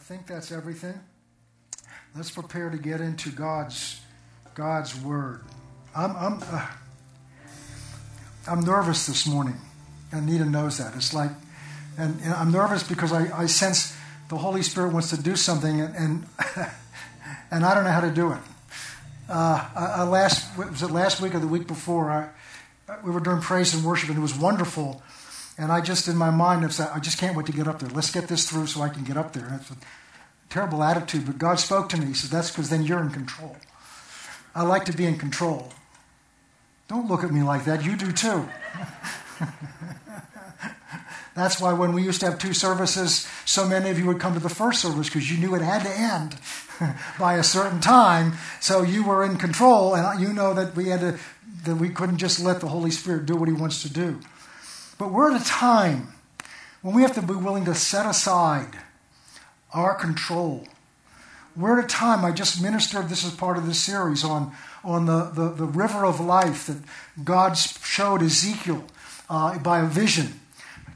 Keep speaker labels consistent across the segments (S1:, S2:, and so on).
S1: think that's everything. Let's prepare to get into God's God's word. I'm I'm uh, I'm nervous this morning. Anita knows that. It's like, and, and I'm nervous because I, I sense the Holy Spirit wants to do something, and and, and I don't know how to do it. Uh, I, I last was it last week or the week before? I, we were doing praise and worship, and it was wonderful. And I just, in my mind, have said, I just can't wait to get up there. Let's get this through so I can get up there. And it's a terrible attitude, but God spoke to me. He said, That's because then you're in control. I like to be in control. Don't look at me like that. You do too. That's why when we used to have two services, so many of you would come to the first service because you knew it had to end by a certain time. So you were in control, and you know that we had to that we couldn't just let the Holy Spirit do what He wants to do. But we're at a time when we have to be willing to set aside our control. We're at a time, I just ministered, this is part of this series, on, on the, the, the river of life that God showed Ezekiel uh, by a vision,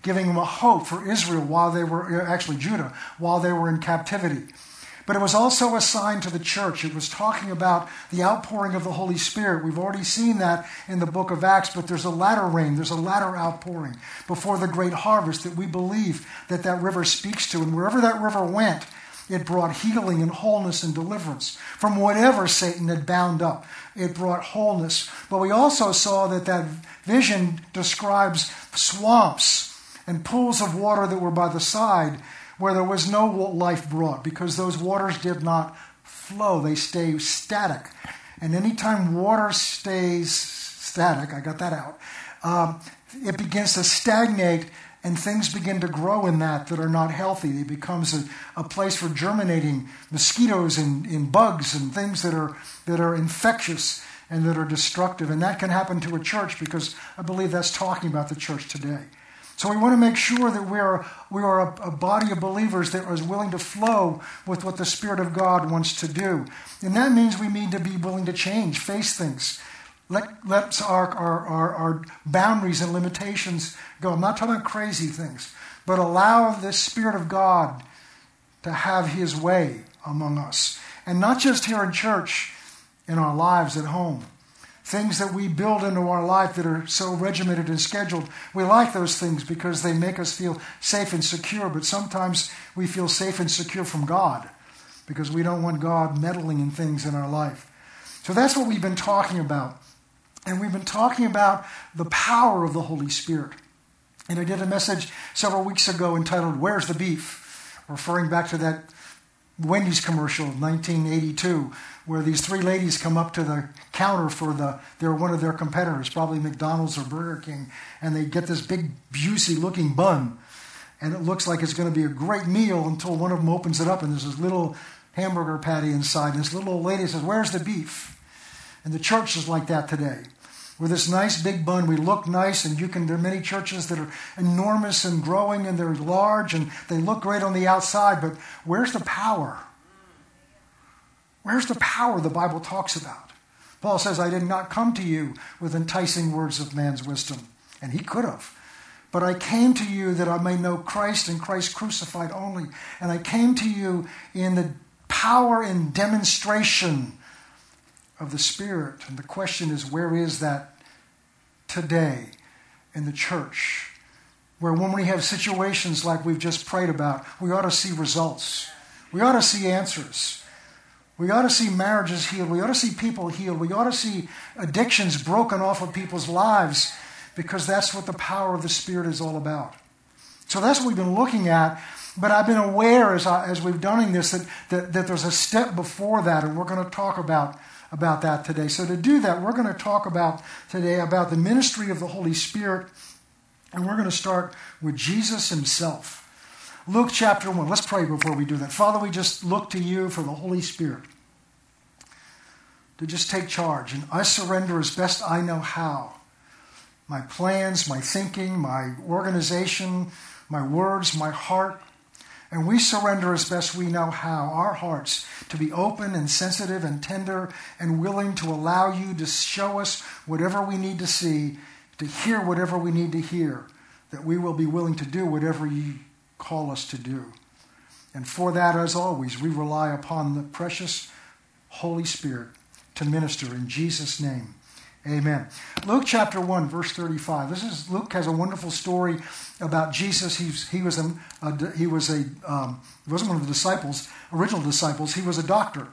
S1: giving him a hope for Israel while they were, actually Judah, while they were in captivity. But it was also a sign to the church. It was talking about the outpouring of the Holy Spirit. We've already seen that in the book of Acts, but there's a latter rain, there's a latter outpouring before the great harvest that we believe that that river speaks to. And wherever that river went, it brought healing and wholeness and deliverance from whatever Satan had bound up. It brought wholeness. But we also saw that that vision describes swamps and pools of water that were by the side where there was no life brought because those waters did not flow, they stay static. And anytime water stays static, I got that out, um, it begins to stagnate and things begin to grow in that that are not healthy. It becomes a, a place for germinating mosquitoes and, and bugs and things that are, that are infectious and that are destructive. And that can happen to a church because I believe that's talking about the church today. So we want to make sure that we are, we are a, a, body of believers that is willing to flow with what the Spirit of God wants to do. And that means we need to be willing to change, face things. Let, let our, our, our, our boundaries and limitations go. I'm not talking about crazy things, but allow the Spirit of God to have His way among us. And not just here in church, in our lives at home things that we build into our life that are so regimented and scheduled. We like those things because they make us feel safe and secure, but sometimes we feel safe and secure from God because we don't want God meddling in things in our life. So that's what we've been talking about. And we've been talking about the power of the Holy Spirit. And I did a message several weeks ago entitled, Where's the Beef? referring back to that Wendy's commercial, 1982, where these three ladies come up to the counter for the they're one of their competitors, probably McDonald's or Burger King, and they get this big juicy looking bun, and it looks like it's going to be a great meal until one of them opens it up and there's this little hamburger patty inside, and this little old lady says, "Where's the beef?" And the church is like that today. With this nice big bun, we look nice, and you can. There are many churches that are enormous and growing, and they're large, and they look great on the outside. But where's the power? Where's the power the Bible talks about? Paul says, I did not come to you with enticing words of man's wisdom. And he could have. But I came to you that I may know Christ and Christ crucified only. And I came to you in the power and demonstration of the Spirit. And the question is, where is that today in the church? Where when we have situations like we've just prayed about, we ought to see results. We ought to see answers. We ought to see marriages healed. We ought to see people healed. We ought to see addictions broken off of people's lives because that's what the power of the Spirit is all about. So that's what we've been looking at. But I've been aware as, I, as we've done this that, that, that there's a step before that, and we're going to talk about, about that today. So to do that, we're going to talk about today about the ministry of the Holy Spirit, and we're going to start with Jesus himself. Luke chapter 1. Let's pray before we do that. Father, we just look to you for the Holy Spirit to just take charge. And I surrender as best I know how. My plans, my thinking, my organization, my words, my heart. And we surrender as best we know how, our hearts, to be open and sensitive and tender and willing to allow you to show us whatever we need to see, to hear whatever we need to hear, that we will be willing to do whatever you call us to do. And for that, as always, we rely upon the precious Holy Spirit to minister in Jesus' name. Amen. Luke chapter 1, verse 35. This is Luke has a wonderful story about Jesus. He's, he was a, a he was a um, he wasn't one of the disciples, original disciples. He was a doctor,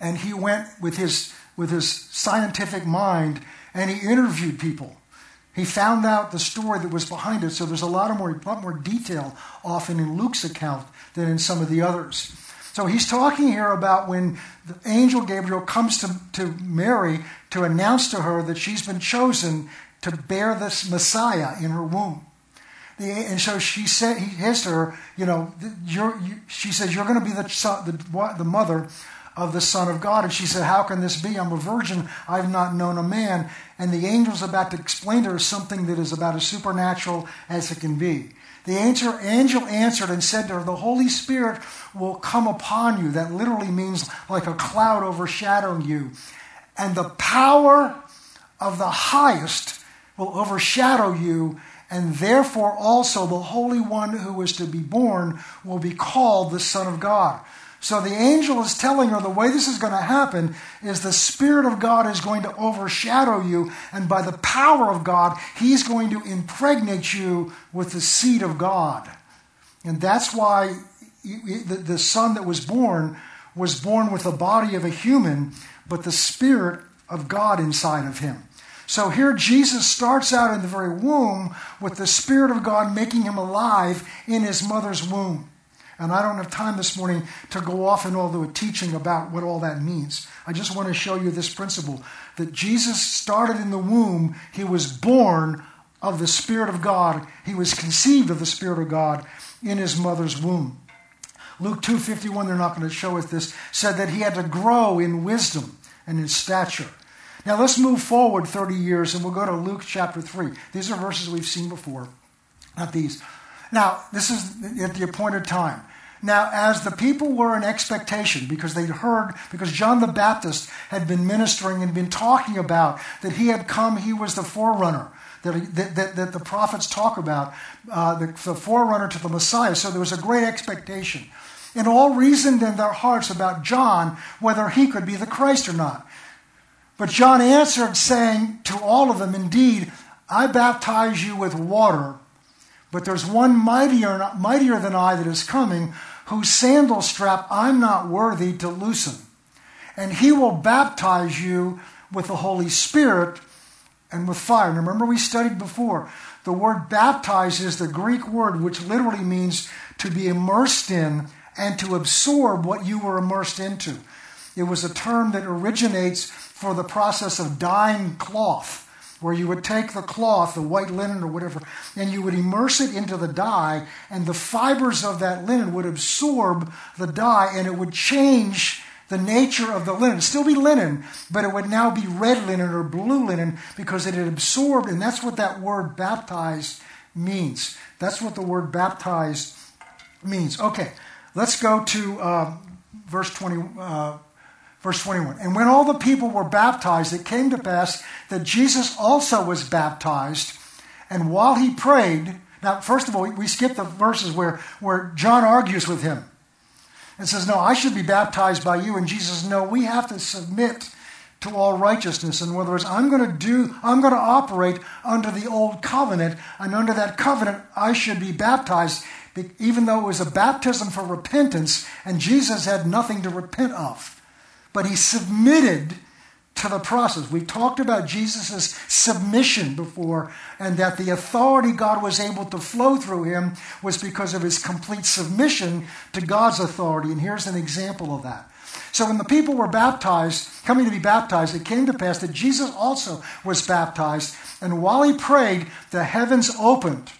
S1: and he went with his with his scientific mind and he interviewed people. He found out the story that was behind it. So there's a lot of more, lot more detail often in Luke's account than in some of the others. So he's talking here about when the angel Gabriel comes to, to Mary to announce to her that she's been chosen to bear this Messiah in her womb. The, and so she said, he says to her, you know, you're, you, she says, you're going to be the, the, the mother of the Son of God. And she said, How can this be? I'm a virgin. I've not known a man. And the angel's about to explain to her something that is about as supernatural as it can be. The angel, angel answered and said to her, The Holy Spirit will come upon you. That literally means like a cloud overshadowing you. And the power of the highest will overshadow you, and therefore also the Holy One who is to be born will be called the Son of God. So the angel is telling her the way this is going to happen is the Spirit of God is going to overshadow you, and by the power of God, He's going to impregnate you with the seed of God. And that's why the son that was born was born with the body of a human, but the Spirit of God inside of him. So here Jesus starts out in the very womb with the Spirit of God making him alive in his mother's womb. And I don't have time this morning to go off and all the teaching about what all that means. I just want to show you this principle that Jesus started in the womb, he was born of the Spirit of God, he was conceived of the Spirit of God in his mother's womb. Luke 2:51 they're not going to show us this said that he had to grow in wisdom and in stature. Now let's move forward 30 years and we'll go to Luke chapter 3. These are verses we've seen before. Not these. Now, this is at the appointed time. Now, as the people were in expectation, because they'd heard, because John the Baptist had been ministering and been talking about that he had come, he was the forerunner that, that, that, that the prophets talk about, uh, the, the forerunner to the Messiah. So there was a great expectation. And all reasoned in their hearts about John whether he could be the Christ or not. But John answered, saying to all of them, Indeed, I baptize you with water, but there's one mightier, mightier than I that is coming whose sandal strap I'm not worthy to loosen. And he will baptize you with the Holy Spirit and with fire. Remember, we studied before. The word baptize is the Greek word which literally means to be immersed in and to absorb what you were immersed into. It was a term that originates for the process of dyeing cloth where you would take the cloth, the white linen or whatever, and you would immerse it into the dye, and the fibers of that linen would absorb the dye, and it would change the nature of the linen. Still be linen, but it would now be red linen or blue linen because it had absorbed, and that's what that word baptized means. That's what the word baptized means. Okay, let's go to uh, verse 20. Uh, Verse 21 And when all the people were baptized, it came to pass that Jesus also was baptized. And while he prayed, now, first of all, we skip the verses where, where John argues with him and says, No, I should be baptized by you. And Jesus, No, we have to submit to all righteousness. In other words, I'm going to do, I'm going to operate under the old covenant, and under that covenant, I should be baptized, even though it was a baptism for repentance, and Jesus had nothing to repent of but he submitted to the process. We talked about Jesus' submission before, and that the authority God was able to flow through him was because of his complete submission to God's authority. And here's an example of that. So when the people were baptized, coming to be baptized, it came to pass that Jesus also was baptized. And while he prayed, the heavens opened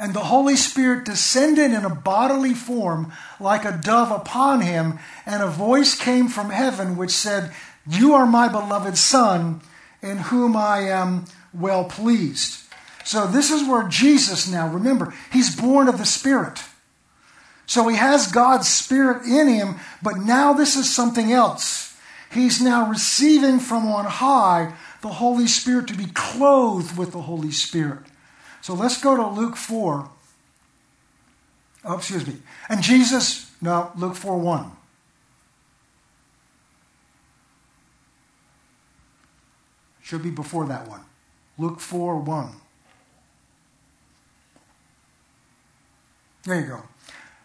S1: and the Holy Spirit descended in a bodily form like a dove upon him, and a voice came from heaven which said, You are my beloved Son, in whom I am well pleased. So this is where Jesus now, remember, he's born of the Spirit. So he has God's Spirit in him, but now this is something else. He's now receiving from on high the Holy Spirit to be clothed with the Holy Spirit. So let's go to Luke 4 Oh, excuse me. And Jesus, no, Luke 4 1. Should be before that one. Luke 4 1. There you go.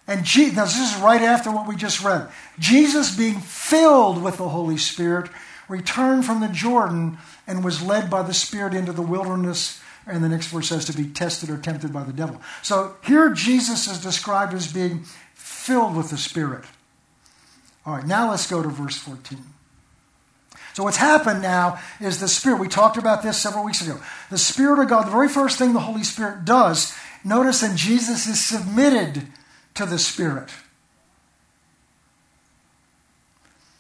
S1: And Je- now this is right after what we just read. Jesus, being filled with the Holy Spirit, returned from the Jordan and was led by the Spirit into the wilderness. And the next verse says to be tested or tempted by the devil. So here Jesus is described as being filled with the Spirit. All right, now let's go to verse 14. So what's happened now is the Spirit. We talked about this several weeks ago. The Spirit of God, the very first thing the Holy Spirit does, notice that Jesus is submitted to the Spirit.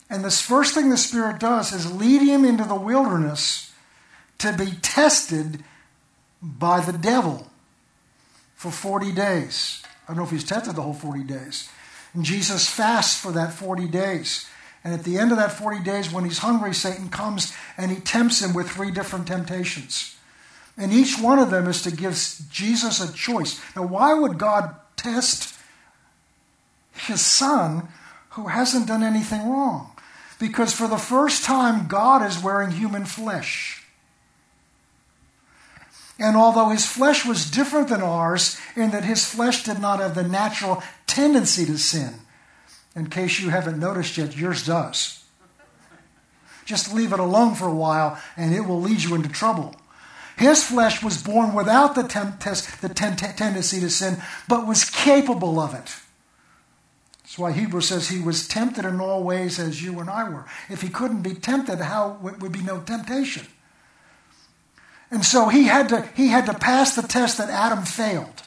S1: And this first thing the Spirit does is lead him into the wilderness to be tested by the devil for 40 days. I don't know if he's tested the whole 40 days. And Jesus fasts for that 40 days. And at the end of that 40 days, when he's hungry, Satan comes and he tempts him with three different temptations. And each one of them is to give Jesus a choice. Now, why would God test his son who hasn't done anything wrong? Because for the first time, God is wearing human flesh. And although his flesh was different than ours, in that his flesh did not have the natural tendency to sin, in case you haven't noticed yet, yours does. Just leave it alone for a while, and it will lead you into trouble. His flesh was born without the, temp- the ten- tendency to sin, but was capable of it. That's why Hebrews says he was tempted in all ways as you and I were. If he couldn't be tempted, how would be no temptation? And so he had to he had to pass the test that Adam failed.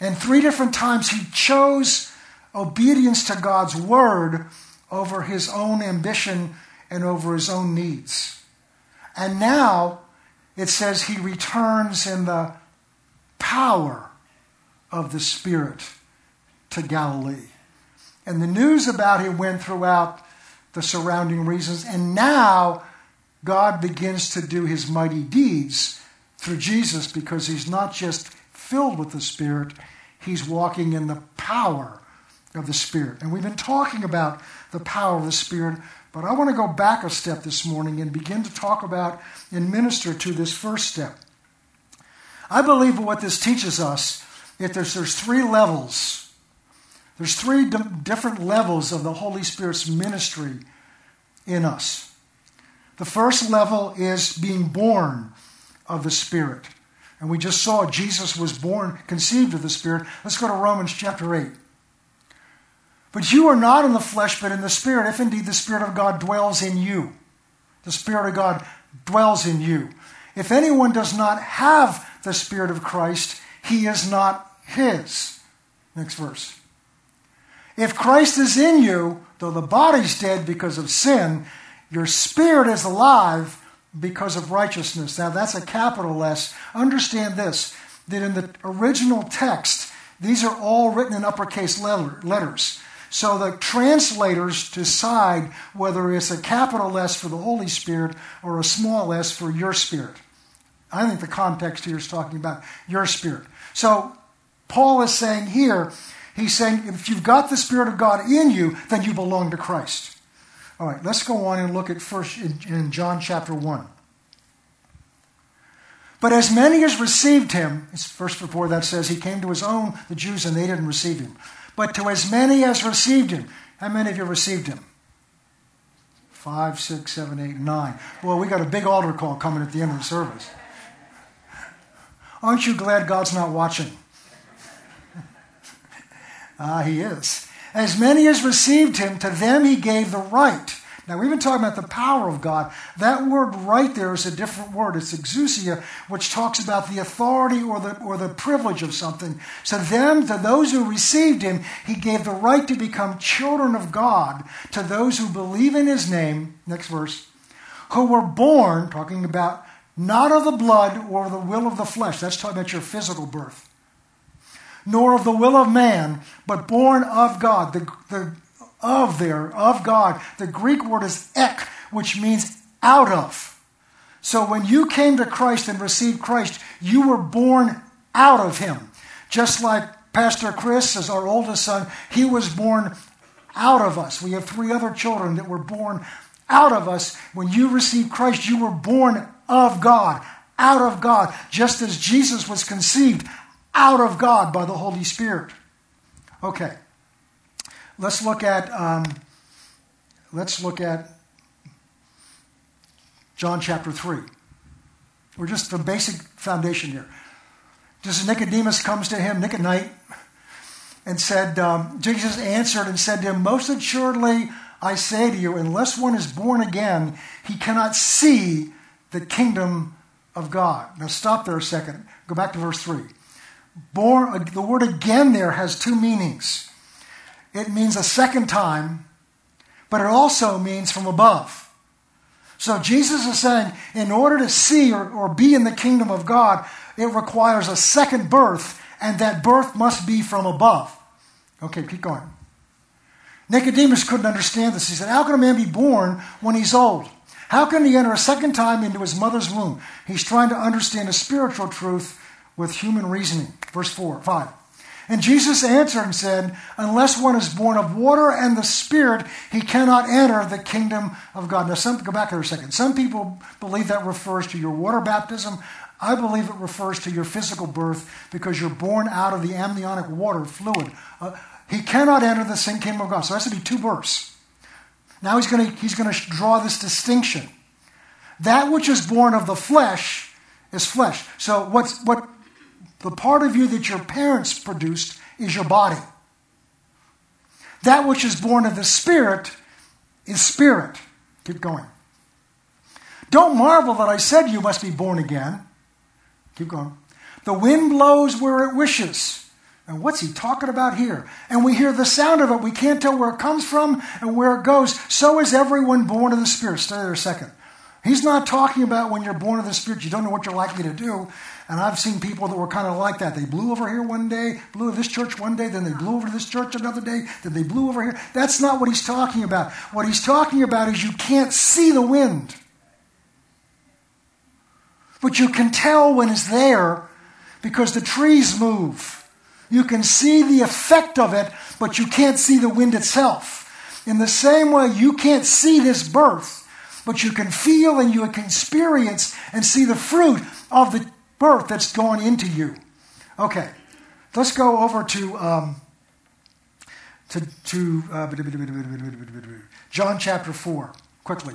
S1: And three different times he chose obedience to God's word over his own ambition and over his own needs. And now it says he returns in the power of the Spirit to Galilee. And the news about him went throughout the surrounding regions. And now God begins to do his mighty deeds through Jesus because he's not just filled with the Spirit, he's walking in the power of the Spirit. And we've been talking about the power of the Spirit, but I want to go back a step this morning and begin to talk about and minister to this first step. I believe what this teaches us is there's, there's three levels. There's three different levels of the Holy Spirit's ministry in us. The first level is being born of the Spirit. And we just saw Jesus was born, conceived of the Spirit. Let's go to Romans chapter 8. But you are not in the flesh, but in the Spirit, if indeed the Spirit of God dwells in you. The Spirit of God dwells in you. If anyone does not have the Spirit of Christ, he is not his. Next verse. If Christ is in you, though the body's dead because of sin, your spirit is alive because of righteousness. Now, that's a capital S. Understand this that in the original text, these are all written in uppercase letters. So the translators decide whether it's a capital S for the Holy Spirit or a small s for your spirit. I think the context here is talking about your spirit. So Paul is saying here, he's saying if you've got the Spirit of God in you, then you belong to Christ. All right, let's go on and look at first in, in John chapter 1. But as many as received him, it's first before that says he came to his own, the Jews, and they didn't receive him. But to as many as received him, how many of you received him? Five, six, seven, eight, nine. Well, we got a big altar call coming at the end of the service. Aren't you glad God's not watching? ah, he is. As many as received him, to them he gave the right. Now, we've been talking about the power of God. That word right there is a different word. It's exousia, which talks about the authority or the, or the privilege of something. So, them, to those who received him, he gave the right to become children of God, to those who believe in his name, next verse, who were born, talking about not of the blood or the will of the flesh. That's talking about your physical birth nor of the will of man, but born of God. The, the of there, of God. The Greek word is ek, which means out of. So when you came to Christ and received Christ, you were born out of him. Just like Pastor Chris is our oldest son. He was born out of us. We have three other children that were born out of us. When you received Christ, you were born of God, out of God, just as Jesus was conceived out of God by the Holy Spirit. Okay, let's look at um, let's look at John chapter three. We're just the basic foundation here. Just Nicodemus comes to him, Nick at night, and said, um, Jesus answered and said to him, Most assuredly I say to you, unless one is born again, he cannot see the kingdom of God. Now stop there a second. Go back to verse 3. Born, the word again there has two meanings. It means a second time, but it also means from above. So Jesus is saying, in order to see or, or be in the kingdom of God, it requires a second birth, and that birth must be from above. Okay, keep going. Nicodemus couldn't understand this. He said, How can a man be born when he's old? How can he enter a second time into his mother's womb? He's trying to understand a spiritual truth with human reasoning. Verse 4, 5. And Jesus answered and said, Unless one is born of water and the Spirit, he cannot enter the kingdom of God. Now, some, go back here a second. Some people believe that refers to your water baptism. I believe it refers to your physical birth because you're born out of the amniotic water fluid. Uh, he cannot enter the same kingdom of God. So it has to be two births. Now he's going to, he's going to draw this distinction. That which is born of the flesh is flesh. So what's, what the part of you that your parents produced is your body. That which is born of the Spirit is spirit. Keep going. Don't marvel that I said you must be born again. Keep going. The wind blows where it wishes. And what's he talking about here? And we hear the sound of it. We can't tell where it comes from and where it goes. So is everyone born of the Spirit. Stay there a second. He's not talking about when you're born of the Spirit, you don't know what you're likely to do. And I've seen people that were kind of like that. They blew over here one day, blew to this church one day, then they blew over to this church another day, then they blew over here. That's not what he's talking about. What he's talking about is you can't see the wind. But you can tell when it's there because the trees move. You can see the effect of it, but you can't see the wind itself. In the same way, you can't see this birth, but you can feel and you can experience and see the fruit of the birth that's gone into you. Okay, let's go over to um, to, to uh, John chapter four quickly.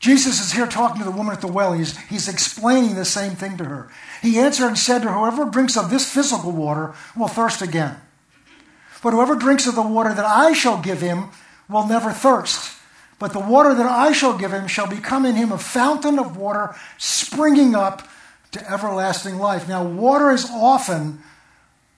S1: Jesus is here talking to the woman at the well. He's, he's explaining the same thing to her. He answered and said to her, Whoever drinks of this physical water will thirst again. But whoever drinks of the water that I shall give him will never thirst. But the water that I shall give him shall become in him a fountain of water springing up to everlasting life. Now, water is often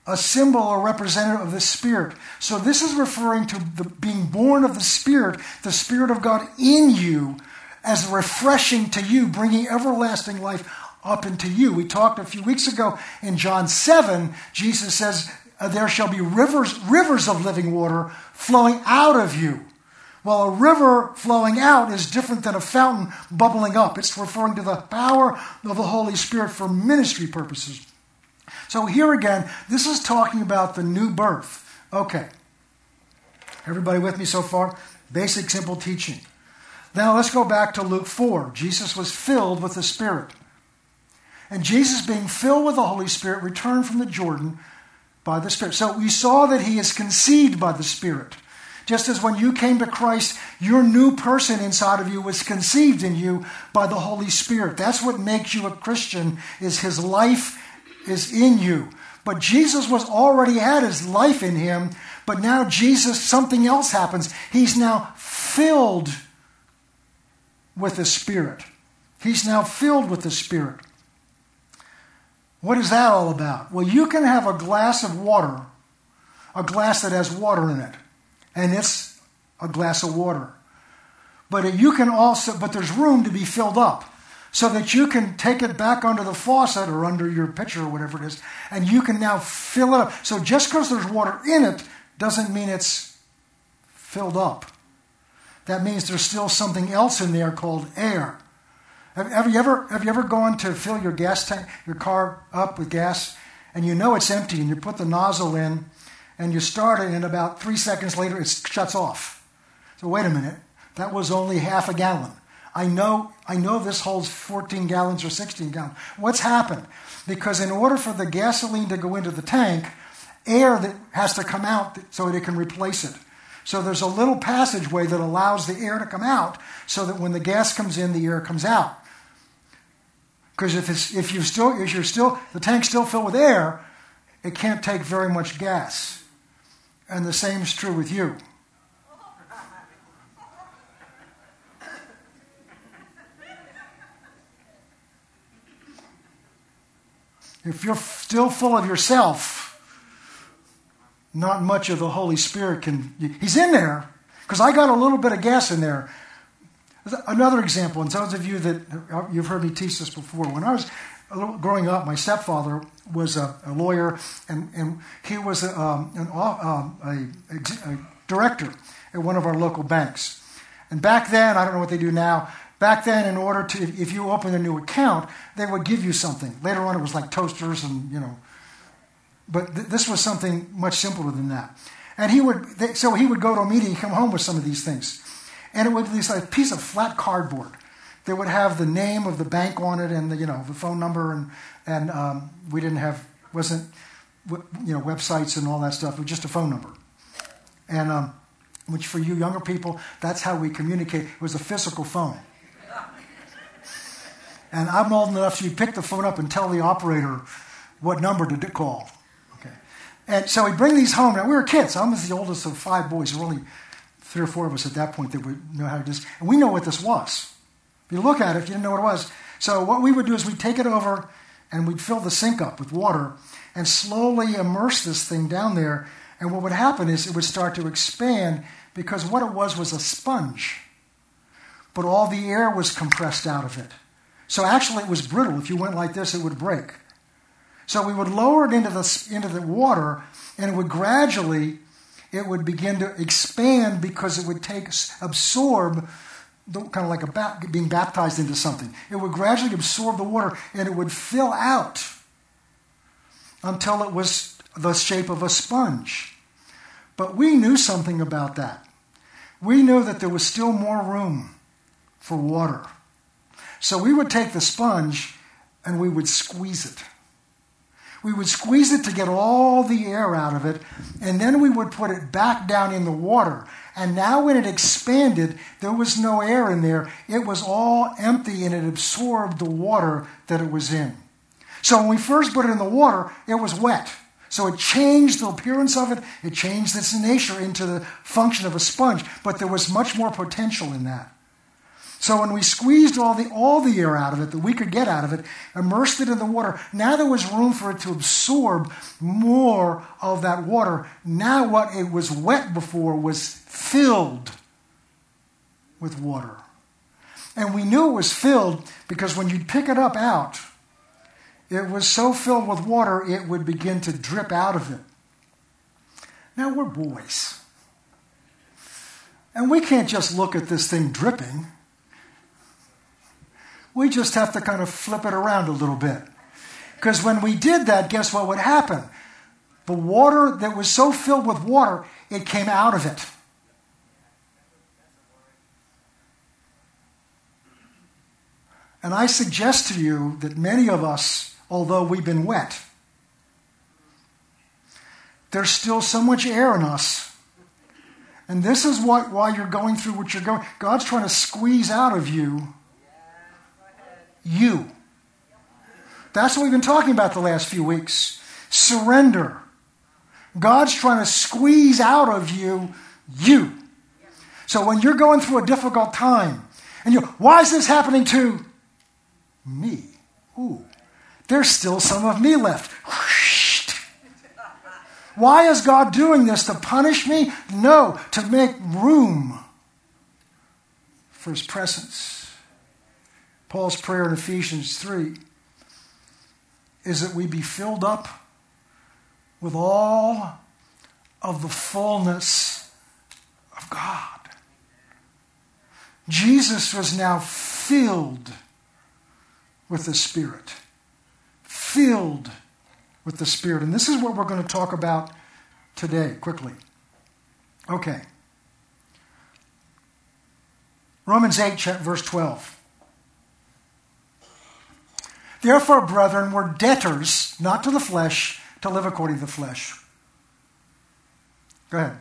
S1: a symbol or representative of the Spirit. So, this is referring to the, being born of the Spirit, the Spirit of God in you as refreshing to you, bringing everlasting life up into you. We talked a few weeks ago in John 7, Jesus says, There shall be rivers, rivers of living water flowing out of you. Well, a river flowing out is different than a fountain bubbling up. It's referring to the power of the Holy Spirit for ministry purposes. So, here again, this is talking about the new birth. Okay. Everybody with me so far? Basic, simple teaching. Now let's go back to Luke 4. Jesus was filled with the Spirit. And Jesus, being filled with the Holy Spirit, returned from the Jordan by the Spirit. So we saw that he is conceived by the Spirit. Just as when you came to Christ, your new person inside of you was conceived in you by the Holy Spirit. That's what makes you a Christian, is his life is in you. But Jesus was already had his life in him, but now Jesus, something else happens. He's now filled with the Spirit. He's now filled with the Spirit. What is that all about? Well, you can have a glass of water, a glass that has water in it, and it's a glass of water. But you can also, but there's room to be filled up so that you can take it back under the faucet or under your pitcher or whatever it is, and you can now fill it up. So just because there's water in it doesn't mean it's filled up that means there's still something else in there called air. Have, have, you ever have you ever gone to fill your gas tank, your car up with gas, and you know it's empty, and you put the nozzle in, and you start it, and about three seconds later it shuts off. So wait a minute, that was only half a gallon. I know, I know this holds 14 gallons or 16 gallons. What's happened? Because in order for the gasoline to go into the tank, air that has to come out so that it can replace it. So there's a little passageway that allows the air to come out so that when the gas comes in, the air comes out. Because if, it's, if, you still, if you're still, the tank's still filled with air, it can't take very much gas. And the same is true with you. If you're still full of yourself, not much of the Holy Spirit can. He's in there because I got a little bit of gas in there. Another example, and those of you that uh, you've heard me teach this before, when I was growing up, my stepfather was a, a lawyer, and, and he was a, um, an, um, a, a, director at one of our local banks. And back then, I don't know what they do now, Back then, in order to, if you opened a new account, they would give you something. Later on, it was like toasters and, you know, but th- this was something much simpler than that. And he would, they, so he would go to a meeting, come home with some of these things. And it would be this piece of flat cardboard that would have the name of the bank on it and the, you know, the phone number. And, and um, we didn't have, wasn't, you know, websites and all that stuff. It was just a phone number. And, um, which for you younger people, that's how we communicate. It was a physical phone. And I'm old enough so pick the phone up and tell the operator what number to call. Okay. And so we bring these home. Now, we were kids. I was the oldest of five boys. There were only three or four of us at that point that would know how to do this. And we know what this was. You look at it, if you didn't know what it was. So what we would do is we'd take it over and we'd fill the sink up with water and slowly immerse this thing down there. And what would happen is it would start to expand because what it was was a sponge. But all the air was compressed out of it. So actually, it was brittle. If you went like this, it would break. So we would lower it into the, into the water, and it would gradually, it would begin to expand because it would take absorb, kind of like a being baptized into something. It would gradually absorb the water, and it would fill out until it was the shape of a sponge. But we knew something about that. We knew that there was still more room for water. So we would take the sponge and we would squeeze it. We would squeeze it to get all the air out of it, and then we would put it back down in the water. And now, when it expanded, there was no air in there. It was all empty and it absorbed the water that it was in. So, when we first put it in the water, it was wet. So, it changed the appearance of it, it changed its nature into the function of a sponge, but there was much more potential in that. So when we squeezed all the, all the air out of it that we could get out of it, immersed it in the water, now there was room for it to absorb more of that water. Now what it was wet before was filled with water. And we knew it was filled because when you'd pick it up out, it was so filled with water it would begin to drip out of it. Now we're boys. And we can't just look at this thing dripping. We just have to kind of flip it around a little bit. Because when we did that, guess what would happen? The water that was so filled with water, it came out of it. And I suggest to you that many of us, although we've been wet, there's still so much air in us. And this is what why you're going through what you're going. God's trying to squeeze out of you you. That's what we've been talking about the last few weeks. Surrender. God's trying to squeeze out of you you. So when you're going through a difficult time and you, why is this happening to me? Ooh, there's still some of me left. Why is God doing this? To punish me? No, to make room for his presence. Paul's prayer in Ephesians 3 is that we be filled up with all of the fullness of God. Jesus was now filled with the Spirit, filled with the Spirit. And this is what we're going to talk about today, quickly. Okay. Romans 8, verse 12. Therefore, brethren, we're debtors, not to the flesh, to live according to the flesh. Go ahead.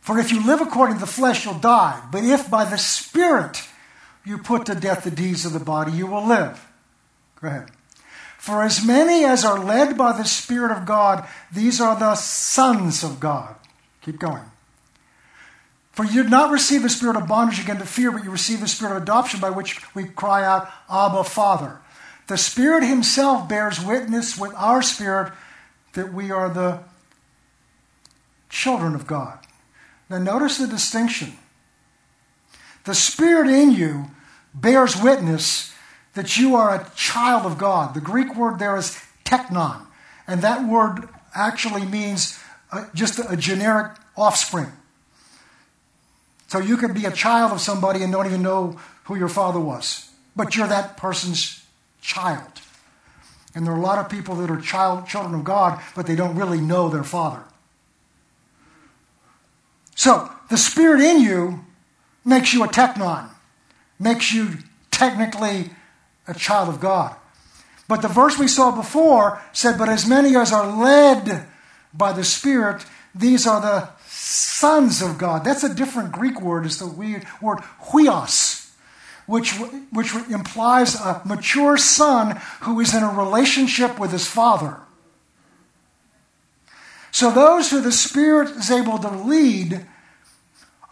S1: For if you live according to the flesh, you'll die. But if by the Spirit you put to death the deeds of the body, you will live. Go ahead. For as many as are led by the Spirit of God, these are the sons of God. Keep going. For you did not receive the spirit of bondage again to fear, but you received the spirit of adoption by which we cry out, Abba, Father. The Spirit Himself bears witness with our spirit that we are the children of God. Now, notice the distinction. The Spirit in you bears witness that you are a child of God. The Greek word there is technon, and that word actually means uh, just a generic offspring. So you could be a child of somebody and don't even know who your father was, but you're that person's child. And there are a lot of people that are child, children of God, but they don't really know their father. So the spirit in you makes you a technon, makes you technically a child of God. But the verse we saw before said, But as many as are led by the Spirit, these are the sons of God. That's a different Greek word, is the weird word huios, which, which implies a mature son who is in a relationship with his father. So those who the Spirit is able to lead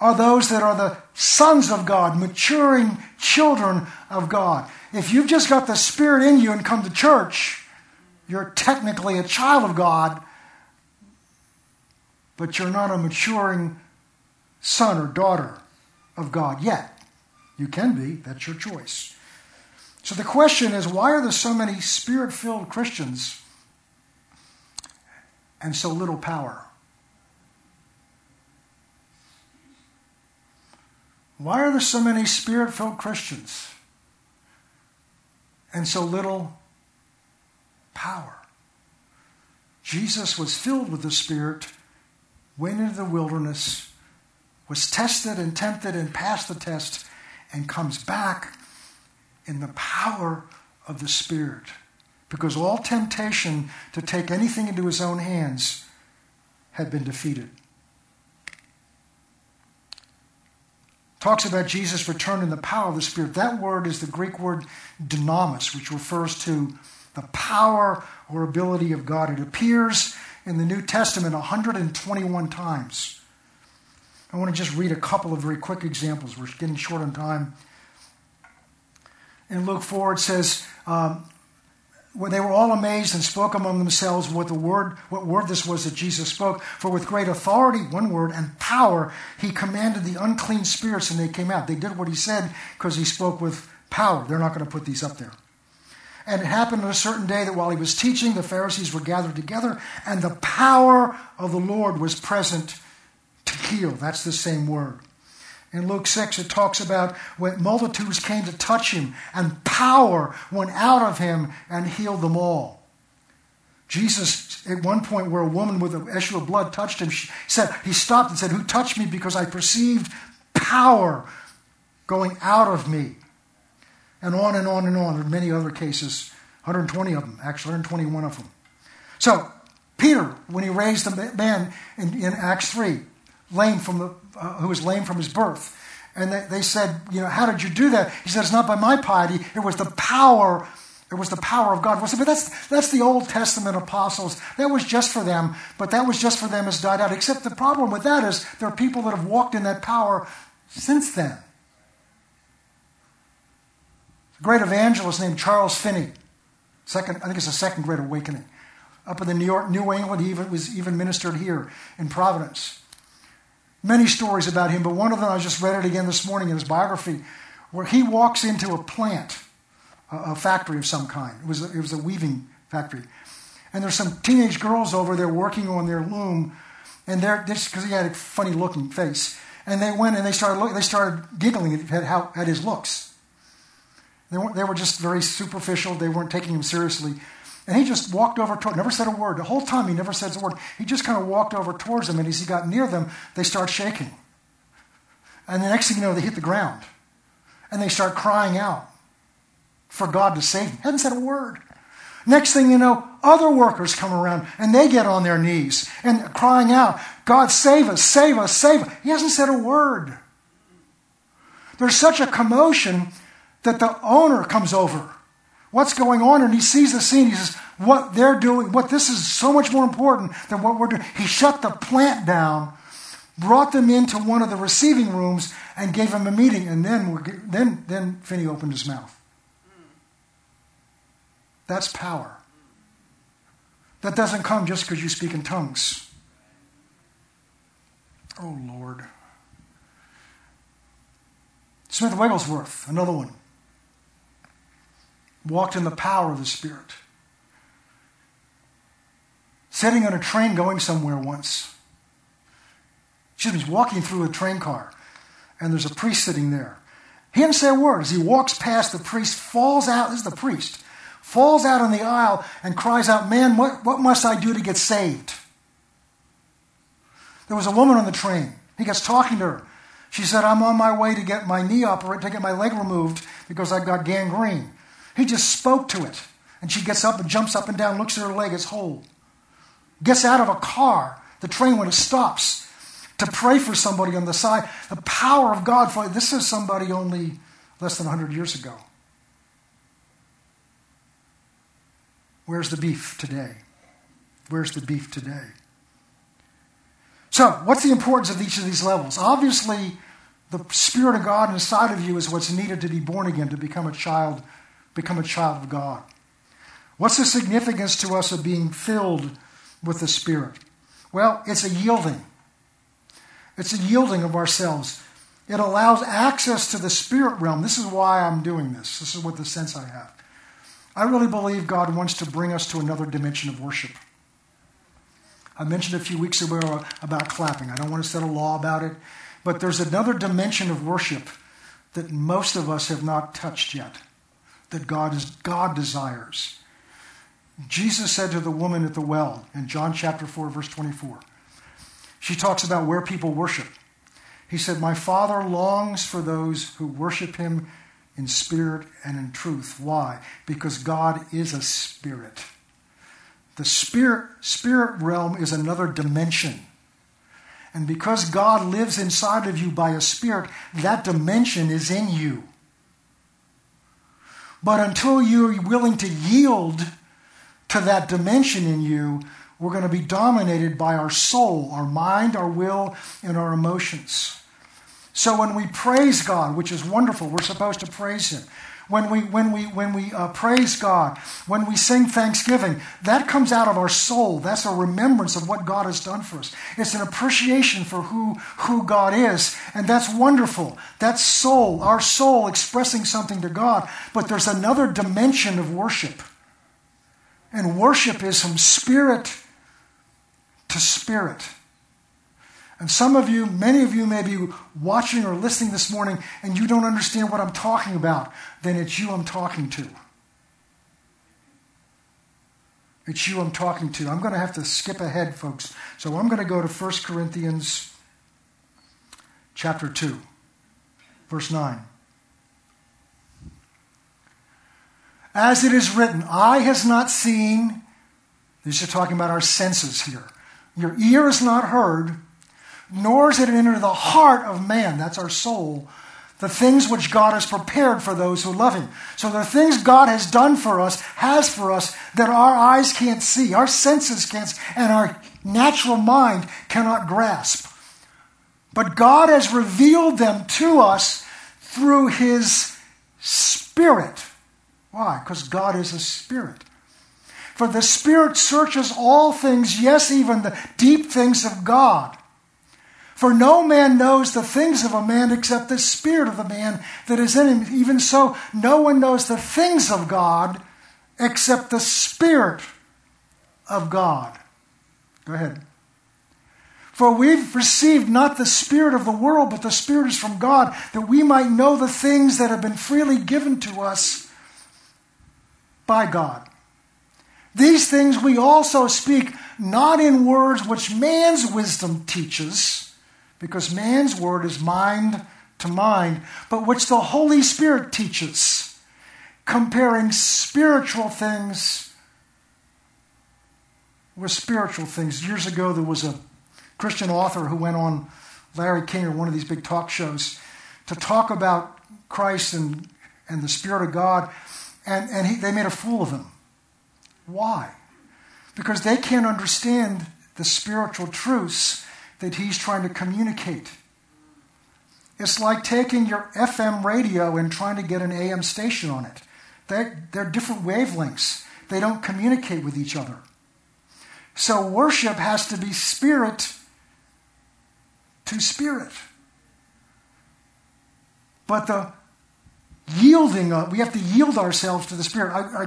S1: are those that are the sons of God, maturing children of God. If you've just got the Spirit in you and come to church, you're technically a child of God, but you're not a maturing son or daughter of God yet. You can be, that's your choice. So the question is why are there so many spirit filled Christians and so little power? Why are there so many spirit filled Christians and so little power? Jesus was filled with the Spirit went into the wilderness, was tested and tempted and passed the test, and comes back in the power of the Spirit. Because all temptation to take anything into his own hands had been defeated. Talks about Jesus' return in the power of the Spirit. That word is the Greek word dynamis, which refers to the power or ability of God. It appears in the New Testament 121 times. I want to just read a couple of very quick examples. We're getting short on time. In Luke 4, it says, um, when they were all amazed and spoke among themselves what the word, what word this was that Jesus spoke. For with great authority, one word, and power, he commanded the unclean spirits, and they came out. They did what he said because he spoke with power. They're not going to put these up there. And it happened on a certain day that while he was teaching, the Pharisees were gathered together, and the power of the Lord was present to heal. That's the same word. In Luke 6, it talks about when multitudes came to touch him, and power went out of him and healed them all. Jesus, at one point where a woman with an issue of blood touched him, she said, he stopped and said, Who touched me? Because I perceived power going out of me and on and on and on. There are many other cases, 120 of them, actually, 121 of them. So, Peter, when he raised the man in, in Acts 3, lame from the, uh, who was lame from his birth, and they, they said, you know, how did you do that? He said, it's not by my piety, it was the power it was the power of God. But that's, that's the Old Testament apostles. That was just for them, but that was just for them as died out. Except the problem with that is there are people that have walked in that power since then. A great evangelist named Charles Finney. Second, I think it's the second Great Awakening. Up in the New York, New England, he even, was even ministered here in Providence. Many stories about him, but one of them I just read it again this morning in his biography, where he walks into a plant, a, a factory of some kind. It was a, it was a weaving factory, and there's some teenage girls over there working on their loom, and they're just because he had a funny looking face, and they went and they started look, they started giggling at how at his looks They, they were just very superficial. They weren't taking him seriously. And he just walked over toward, never said a word. The whole time he never said a word. He just kind of walked over towards them, and as he got near them, they start shaking. And the next thing you know, they hit the ground. And they start crying out for God to save them. Hadn't said a word. Next thing you know, other workers come around and they get on their knees and crying out, God save us, save us, save us. He hasn't said a word. There's such a commotion that the owner comes over. What's going on? And he sees the scene. He says, What they're doing, what this is so much more important than what we're doing. He shut the plant down, brought them into one of the receiving rooms, and gave them a meeting. And then, then, then Finney opened his mouth. That's power. That doesn't come just because you speak in tongues. Oh, Lord. Smith Wigglesworth, another one, walked in the power of the Spirit. Sitting on a train going somewhere once. Excuse me, he's walking through a train car, and there's a priest sitting there. He didn't say a word. As he walks past, the priest falls out. This is the priest falls out on the aisle and cries out, Man, what, what must I do to get saved? There was a woman on the train. He gets talking to her. She said, I'm on my way to get my knee operated, to get my leg removed because I got gangrene. He just spoke to it. And she gets up and jumps up and down, looks at her leg, it's whole. Gets out of a car, the train when it stops, to pray for somebody on the side. The power of God. For, this is somebody only less than 100 years ago. Where's the beef today? Where's the beef today? So, what's the importance of each of these levels? Obviously, the Spirit of God inside of you is what's needed to be born again, to become a child, become a child of God. What's the significance to us of being filled with the Spirit? Well, it's a yielding. It's a yielding of ourselves. It allows access to the spirit realm. This is why I'm doing this. This is what the sense I have. I really believe God wants to bring us to another dimension of worship. I mentioned a few weeks ago about clapping. I don't want to set a law about it, but there's another dimension of worship that most of us have not touched yet, that God is God desires. Jesus said to the woman at the well in John chapter 4 verse 24. She talks about where people worship. He said, "My Father longs for those who worship him in spirit and in truth. Why? Because God is a spirit. The spirit, spirit realm is another dimension. And because God lives inside of you by a spirit, that dimension is in you. But until you're willing to yield to that dimension in you, we're going to be dominated by our soul, our mind, our will, and our emotions. So when we praise God, which is wonderful, we're supposed to praise Him. When we, when we, when we uh, praise God, when we sing thanksgiving, that comes out of our soul. That's a remembrance of what God has done for us. It's an appreciation for who, who God is. And that's wonderful. That's soul, our soul expressing something to God. But there's another dimension of worship. And worship is from spirit to spirit. And some of you, many of you may be watching or listening this morning and you don't understand what I'm talking about. Then it's you I'm talking to. It's you I'm talking to. I'm going to have to skip ahead, folks. So I'm going to go to 1 Corinthians chapter 2, verse 9. As it is written, eye has not seen, these are talking about our senses here. Your ear has not heard nor is it enter the heart of man, that's our soul, the things which God has prepared for those who love Him. So are things God has done for us, has for us, that our eyes can't see, our senses can't, and our natural mind cannot grasp. But God has revealed them to us through His Spirit. Why? Because God is a Spirit. For the Spirit searches all things, yes, even the deep things of God. For no man knows the things of a man except the spirit of the man that is in him. Even so, no one knows the things of God except the spirit of God. Go ahead. For we've received not the Spirit of the world, but the Spirit is from God, that we might know the things that have been freely given to us by God. These things we also speak, not in words which man's wisdom teaches, because man's word is mind to mind, but which the Holy Spirit teaches, comparing spiritual things with spiritual things. Years ago, there was a Christian author who went on Larry King or one of these big talk shows to talk about Christ and, and the Spirit of God, and, and he, they made a fool of him. Why? Because they can't understand the spiritual truths that he's trying to communicate. It's like taking your FM radio and trying to get an AM station on it. They're, they're different wavelengths, they don't communicate with each other. So worship has to be spirit to spirit. But the yielding, of, we have to yield ourselves to the Spirit. I, I,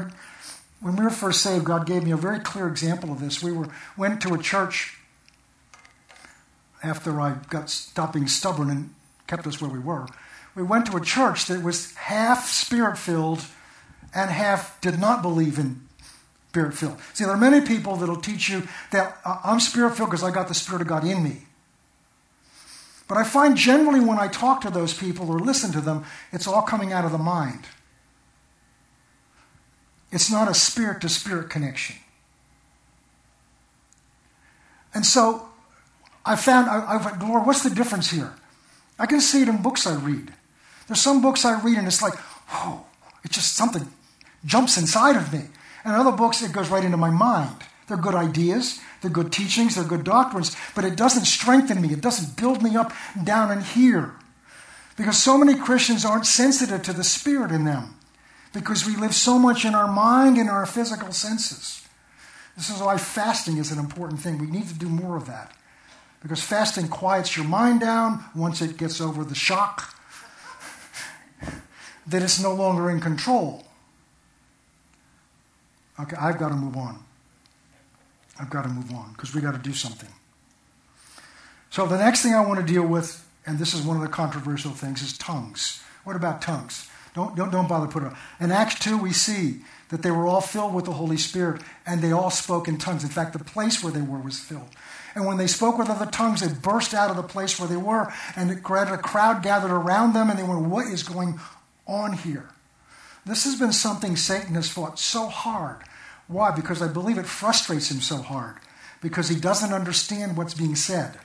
S1: when we were first saved, God gave me a very clear example of this. We were went to a church after I got stopped being stubborn and kept us where we were. We went to a church that was half spirit filled and half did not believe in spirit filled. See, there are many people that'll teach you that I'm spirit filled because I got the Spirit of God in me. But I find generally when I talk to those people or listen to them, it's all coming out of the mind. It's not a spirit to spirit connection. And so I found, I, I went, Lord, what's the difference here? I can see it in books I read. There's some books I read and it's like, oh, it's just something jumps inside of me. And other books, it goes right into my mind. They're good ideas, they're good teachings, they're good doctrines, but it doesn't strengthen me. It doesn't build me up down in here. Because so many Christians aren't sensitive to the Spirit in them. Because we live so much in our mind and our physical senses. This is why fasting is an important thing. We need to do more of that. Because fasting quiets your mind down once it gets over the shock that it's no longer in control. Okay, I've got to move on. I've got to move on because we got to do something. So the next thing I want to deal with, and this is one of the controversial things, is tongues. What about tongues? Don't, don't, don't bother putting it. In Acts 2, we see that they were all filled with the Holy Spirit and they all spoke in tongues. In fact, the place where they were was filled. And when they spoke with other tongues, they burst out of the place where they were, and a crowd gathered around them, and they went, What is going on here? This has been something Satan has fought so hard why? Because I believe it frustrates him so hard, because he doesn't understand what's being said.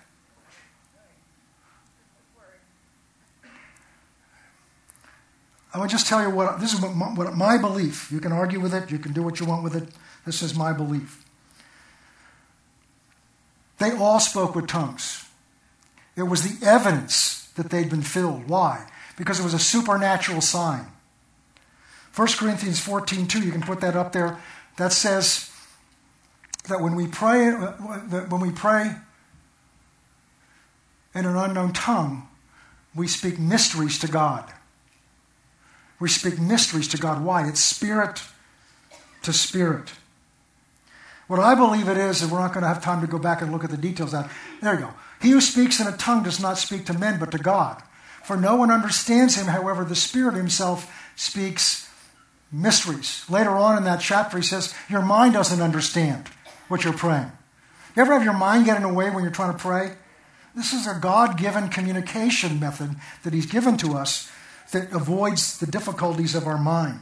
S1: I will just tell you what this is what my, what my belief. You can argue with it, you can do what you want with it. This is my belief. They all spoke with tongues. It was the evidence that they'd been filled. Why? Because it was a supernatural sign. 1 Corinthians 14 2, you can put that up there that says that when we pray, uh, that when we pray in an unknown tongue, we speak mysteries to God. We speak mysteries to God. Why? It's spirit to spirit. What I believe it is, and we're not going to have time to go back and look at the details that. There you go. He who speaks in a tongue does not speak to men, but to God. For no one understands him, however, the Spirit himself speaks mysteries. Later on in that chapter, he says, Your mind doesn't understand what you're praying. You ever have your mind get in the way when you're trying to pray? This is a God given communication method that He's given to us that avoids the difficulties of our mind.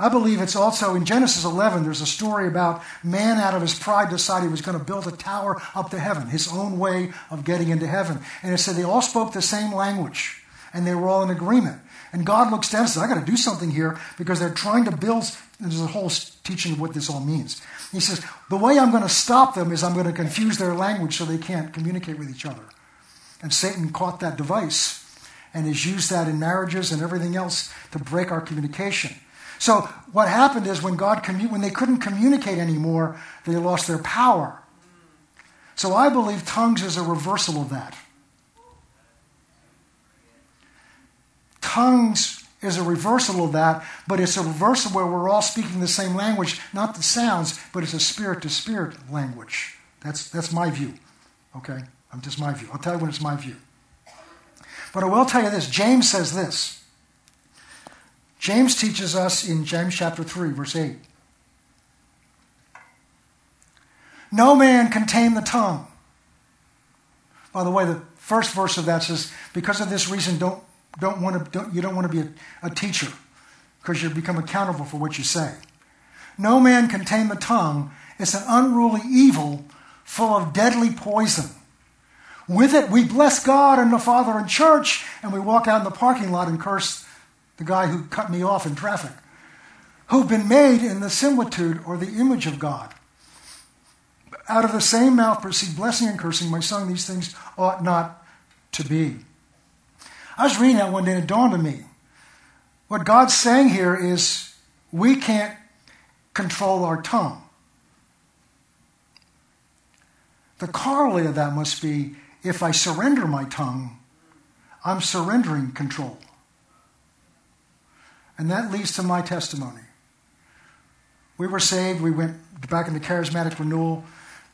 S1: I believe it's also in Genesis 11, there's a story about man out of his pride decided he was going to build a tower up to heaven, his own way of getting into heaven. And it said they all spoke the same language and they were all in agreement. And God looks down and says, I got to do something here because they're trying to build. There's a whole teaching of what this all means. He says, The way I'm going to stop them is I'm going to confuse their language so they can't communicate with each other. And Satan caught that device and has used that in marriages and everything else to break our communication. So what happened is when God commu- when they couldn't communicate anymore, they lost their power. So I believe tongues is a reversal of that. Tongues is a reversal of that, but it's a reversal where we're all speaking the same language, not the sounds, but it's a spirit to spirit language. That's, that's my view. Okay? I'm just my view. I'll tell you when it's my view. But I will tell you this James says this. James teaches us in James chapter 3, verse 8. No man can tame the tongue. By the way, the first verse of that says, because of this reason, don't, don't want to, don't, you don't want to be a, a teacher because you become accountable for what you say. No man can tame the tongue. It's an unruly evil full of deadly poison. With it, we bless God and the Father in church, and we walk out in the parking lot and curse the guy who cut me off in traffic, who've been made in the similitude or the image of God. Out of the same mouth proceed blessing and cursing. My son, these things ought not to be. I was reading that one day and it dawned on me. What God's saying here is we can't control our tongue. The corollary of that must be if I surrender my tongue, I'm surrendering control. And that leads to my testimony. We were saved. We went back into charismatic renewal.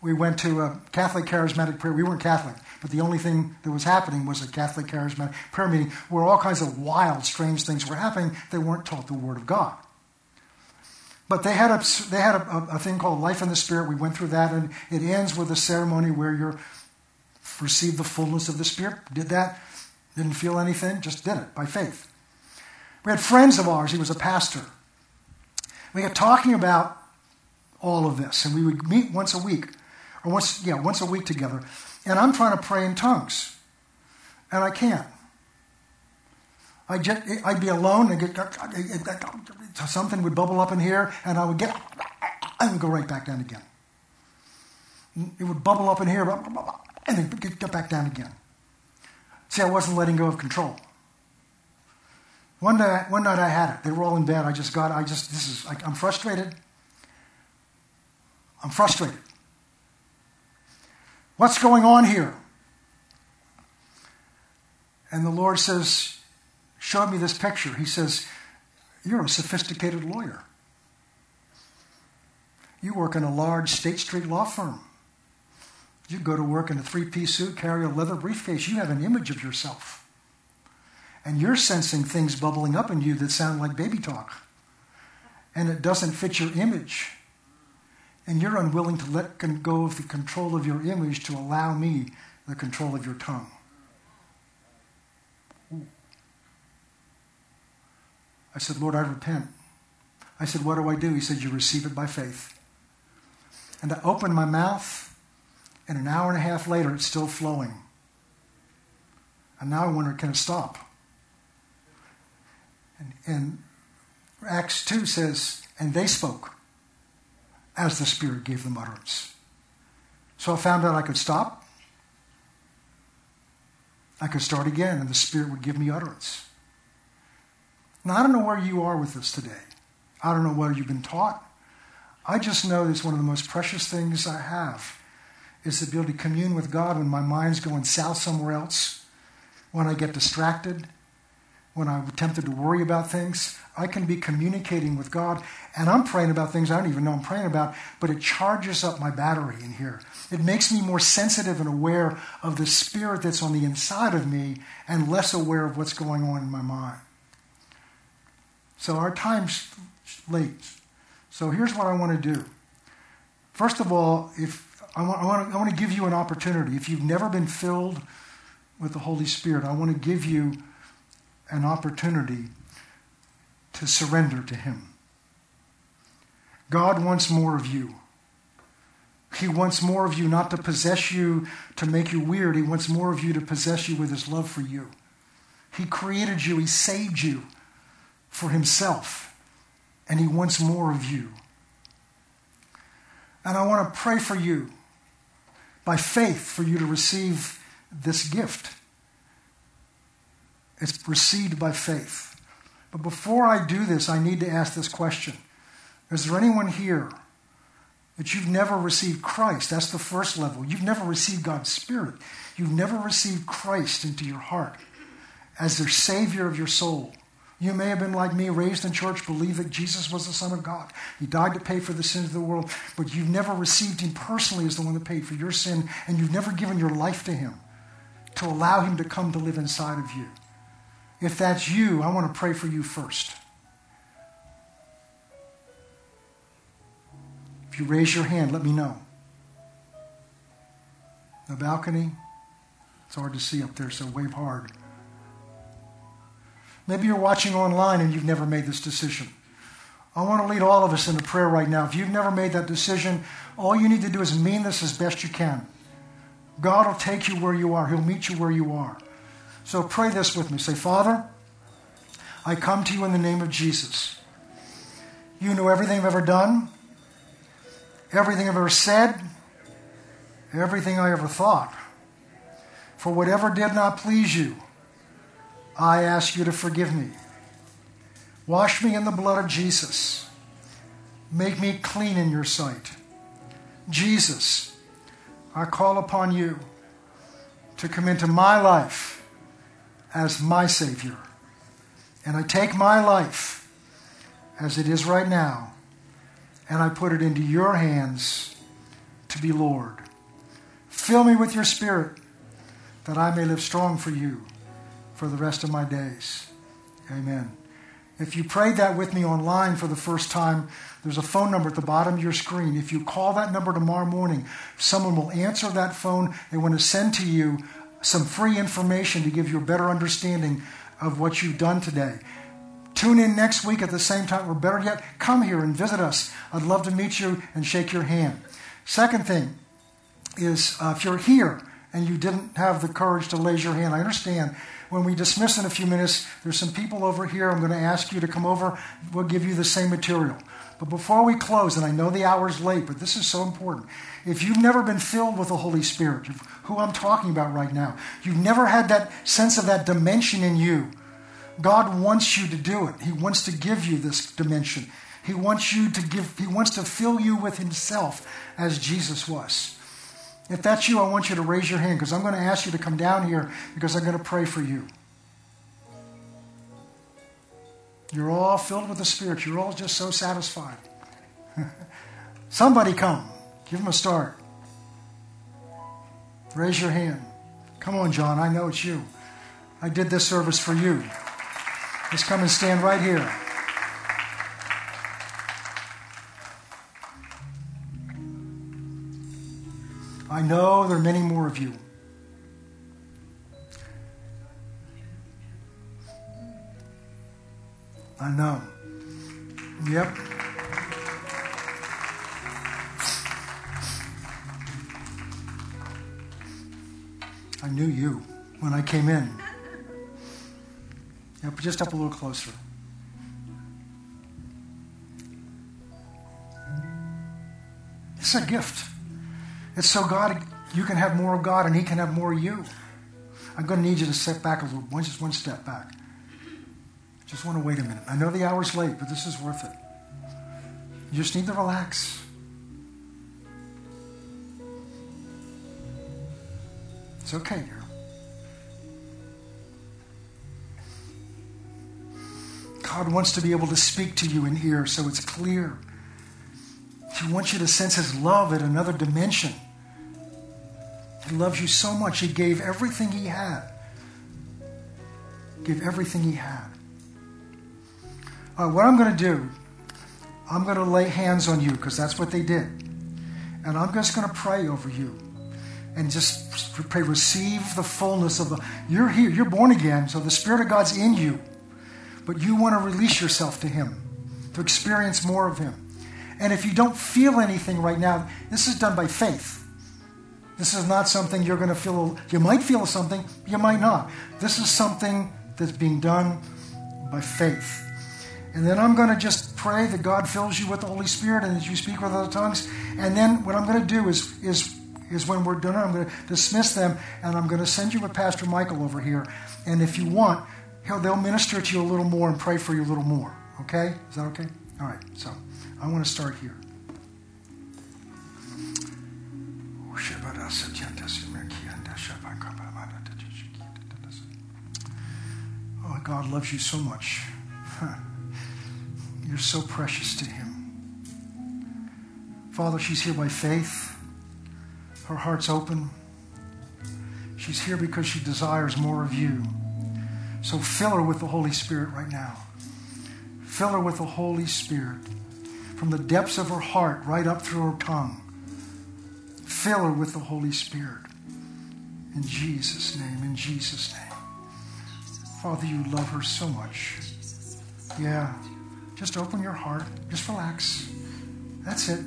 S1: We went to a Catholic charismatic prayer. We weren't Catholic, but the only thing that was happening was a Catholic charismatic prayer meeting where all kinds of wild, strange things were happening. They weren't taught the Word of God. But they had a they had a, a, thing called Life in the Spirit. We went through that, and it ends with a ceremony where you're received the fullness of the Spirit. Did that, didn't feel anything, just did it by faith. We had friends of ours, he was a pastor. We got talking about all of this, and we would meet once a week, or once, yeah, once a week together. And I'm trying to pray in tongues, and I can't. I'd, just, I'd be alone, and get, something would bubble up in here, and I would get, I would go right back down again. It would bubble up in here, and then get back down again. See, I wasn't letting go of control. One night, one night I had it. They were all in bed. I just got, I just, this is, I'm frustrated. I'm frustrated. What's going on here? And the Lord says, showed me this picture. He says, You're a sophisticated lawyer. You work in a large State Street law firm. You go to work in a three piece suit, carry a leather briefcase. You have an image of yourself. And you're sensing things bubbling up in you that sound like baby talk. And it doesn't fit your image. And you're unwilling to let go of the control of your image to allow me the control of your tongue. I said, Lord, I repent. I said, What do I do? He said, You receive it by faith. And I opened my mouth and an hour and a half later, it's still flowing. And now I wonder, can it stop? And, and Acts 2 says, and they spoke as the Spirit gave them utterance. So I found out I could stop. I could start again, and the Spirit would give me utterance. Now, I don't know where you are with this today. I don't know what you've been taught. I just know it's one of the most precious things I have is the ability to commune with God when my mind's going south somewhere else, when I get distracted, when I'm tempted to worry about things. I can be communicating with God, and I'm praying about things I don't even know I'm praying about, but it charges up my battery in here. It makes me more sensitive and aware of the spirit that's on the inside of me and less aware of what's going on in my mind. So our time's late. So here's what I want to do. First of all, if I want, I, want to, I want to give you an opportunity. If you've never been filled with the Holy Spirit, I want to give you an opportunity to surrender to Him. God wants more of you. He wants more of you not to possess you to make you weird. He wants more of you to possess you with His love for you. He created you, He saved you for Himself, and He wants more of you. And I want to pray for you by faith for you to receive this gift. It's received by faith. But before I do this, I need to ask this question Is there anyone here that you've never received Christ? That's the first level. You've never received God's Spirit. You've never received Christ into your heart as the Savior of your soul, You may have been like me, raised in church, believe that Jesus was the Son of God. He died to pay for the sins of the world, but you've never received Him personally as the one that paid for your sin, and you've never given your life to Him to allow Him to come to live inside of you. If that's you, I want to pray for you first. If you raise your hand, let me know. The balcony, it's hard to see up there, so wave hard. Maybe you're watching online and you've never made this decision. I want to lead all of us into prayer right now. If you've never made that decision, all you need to do is mean this as best you can. God will take you where you are, He'll meet you where you are. So pray this with me. Say, Father, I come to you in the name of Jesus. You know everything I've ever done, everything I've ever said, everything I ever thought. For whatever did not please you, I ask you to forgive me. Wash me in the blood of Jesus. Make me clean in your sight. Jesus, I call upon you to come into my life as my Savior. And I take my life as it is right now and I put it into your hands to be Lord. Fill me with your Spirit that I may live strong for you for the rest of my days. Amen. If you prayed that with me online for the first time, there's a phone number at the bottom of your screen. If you call that number tomorrow morning, someone will answer that phone. They want to send to you some free information to give you a better understanding of what you've done today. Tune in next week at the same time, or better yet, come here and visit us. I'd love to meet you and shake your hand. Second thing is uh, if you're here and you didn't have the courage to raise your hand, I understand when we dismiss in a few minutes, there's some people over here. I'm going to ask you to come over. We'll give you the same material. But before we close, and I know the hour's late, but this is so important. If you've never been filled with the Holy Spirit, who I'm talking about right now, you've never had that sense of that dimension in you, God wants you to do it. He wants to give you this dimension. He wants you to give, He wants to fill you with Himself as Jesus was. If that's you, I want you to raise your hand because I'm going to ask you to come down here because I'm going to pray for you. You're all filled with the Spirit. You're all just so satisfied. Somebody come. Give them a start. Raise your hand. Come on, John. I know it's you. I did this service for you. Just come and stand right here. I know there are many more of you. I know. Yep. I knew you when I came in. Yep, just up a little closer. It's a gift. It's so God, you can have more of God and He can have more of you. I'm going to need you to step back a little, just one step back. Just want to wait a minute. I know the hour's late, but this is worth it. You just need to relax. It's okay, girl. God wants to be able to speak to you in here so it's clear. He wants you to sense His love at another dimension. He loves you so much, He gave everything He had. Give everything He had. All right, what I'm going to do, I'm going to lay hands on you because that's what they did. And I'm just going to pray over you and just pray, receive the fullness of the. You're here, you're born again, so the Spirit of God's in you. But you want to release yourself to Him, to experience more of Him. And if you don't feel anything right now, this is done by faith. This is not something you're going to feel. You might feel something, you might not. This is something that's being done by faith. And then I'm going to just pray that God fills you with the Holy Spirit and that you speak with other tongues. And then what I'm going to do is, is, is when we're done, I'm going to dismiss them and I'm going to send you with Pastor Michael over here. And if you want, they'll minister to you a little more and pray for you a little more. Okay? Is that okay? All right. So I want to start here. Oh, God loves you so much. You're so precious to Him. Father, she's here by faith. Her heart's open. She's here because she desires more of you. So fill her with the Holy Spirit right now. Fill her with the Holy Spirit from the depths of her heart right up through her tongue. Fill her with the Holy Spirit. In Jesus' name, in Jesus' name. Father, you love her so much. Yeah. Just open your heart. Just relax. That's it.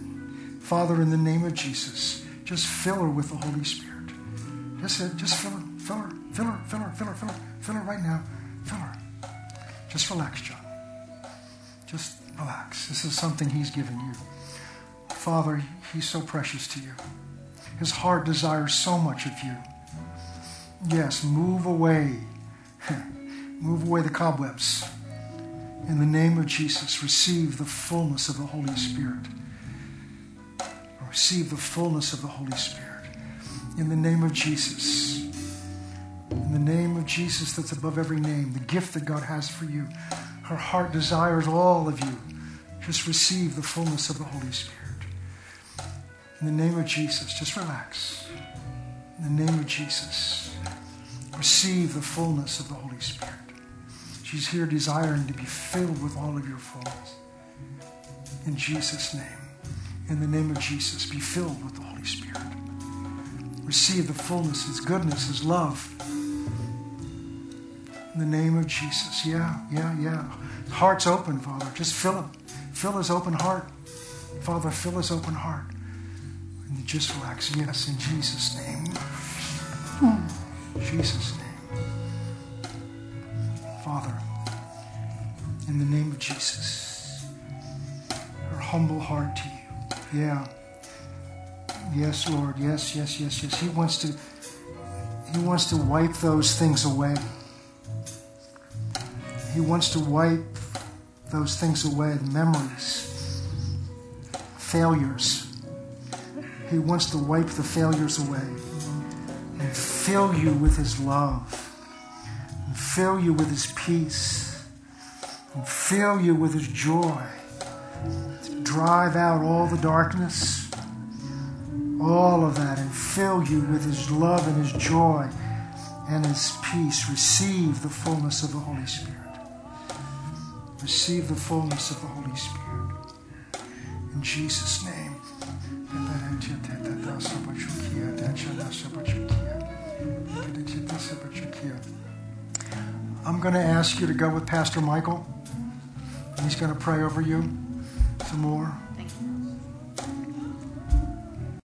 S1: Father, in the name of Jesus, just fill her with the Holy Spirit. Just, just fill her, fill her, fill her, fill her, fill her, fill her, fill her right now. Fill her. Just relax, John. Just relax. This is something He's given you. Father, He's so precious to you. His heart desires so much of you. Yes, move away. move away the cobwebs. In the name of Jesus, receive the fullness of the Holy Spirit. Receive the fullness of the Holy Spirit. In the name of Jesus. In the name of Jesus that's above every name, the gift that God has for you. Her heart desires all of you. Just receive the fullness of the Holy Spirit. In the name of Jesus, just relax. In the name of Jesus, receive the fullness of the Holy Spirit. She's here desiring to be filled with all of your fullness. In Jesus' name, in the name of Jesus, be filled with the Holy Spirit. Receive the fullness, His goodness, His love. In the name of Jesus. Yeah, yeah, yeah. Heart's open, Father. Just fill him. Fill his open heart. Father, fill his open heart. And just relax. Yes, in Jesus' name. Jesus' name. Father, in the name of Jesus, her humble heart to you. Yeah. Yes, Lord. Yes, yes, yes, yes. He wants to He wants to wipe those things away. He wants to wipe those things away, memories, failures. He wants to wipe the failures away and fill you with His love, and fill you with His peace, and fill you with His joy. Drive out all the darkness, all of that, and fill you with His love and His joy and His peace. Receive the fullness of the Holy Spirit. Receive the fullness of the Holy Spirit. In Jesus' name. I'm going to ask you to go with Pastor Michael, and he's going to pray over you some more.